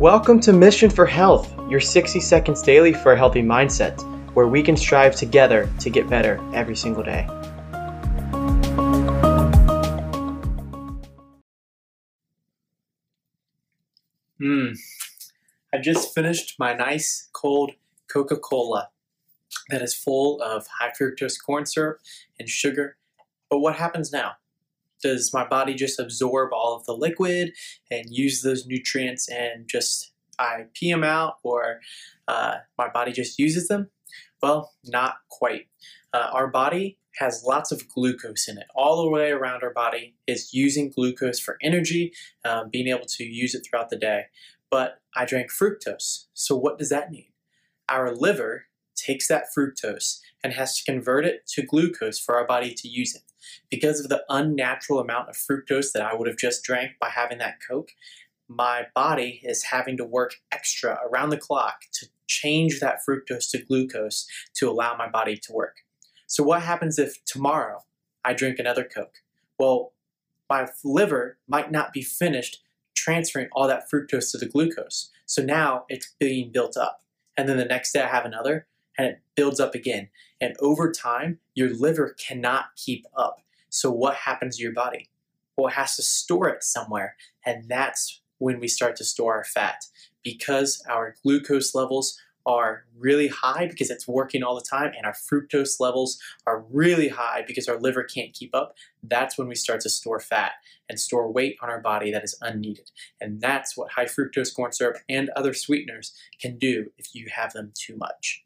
Welcome to Mission for Health, your 60 seconds daily for a healthy mindset, where we can strive together to get better every single day. Hmm. I just finished my nice cold Coca Cola that is full of high fructose corn syrup and sugar. But what happens now? Does my body just absorb all of the liquid and use those nutrients and just I pee them out or uh, my body just uses them? Well, not quite. Uh, our body has lots of glucose in it. All the way around our body is using glucose for energy, um, being able to use it throughout the day. But I drank fructose. So what does that mean? Our liver takes that fructose and has to convert it to glucose for our body to use it. Because of the unnatural amount of fructose that I would have just drank by having that Coke, my body is having to work extra around the clock to change that fructose to glucose to allow my body to work. So, what happens if tomorrow I drink another Coke? Well, my liver might not be finished transferring all that fructose to the glucose. So now it's being built up. And then the next day I have another and it builds up again. And over time, your liver cannot keep up. So what happens to your body? Well, it has to store it somewhere. And that's when we start to store our fat. Because our glucose levels are really high because it's working all the time and our fructose levels are really high because our liver can't keep up, that's when we start to store fat and store weight on our body that is unneeded. And that's what high fructose corn syrup and other sweeteners can do if you have them too much.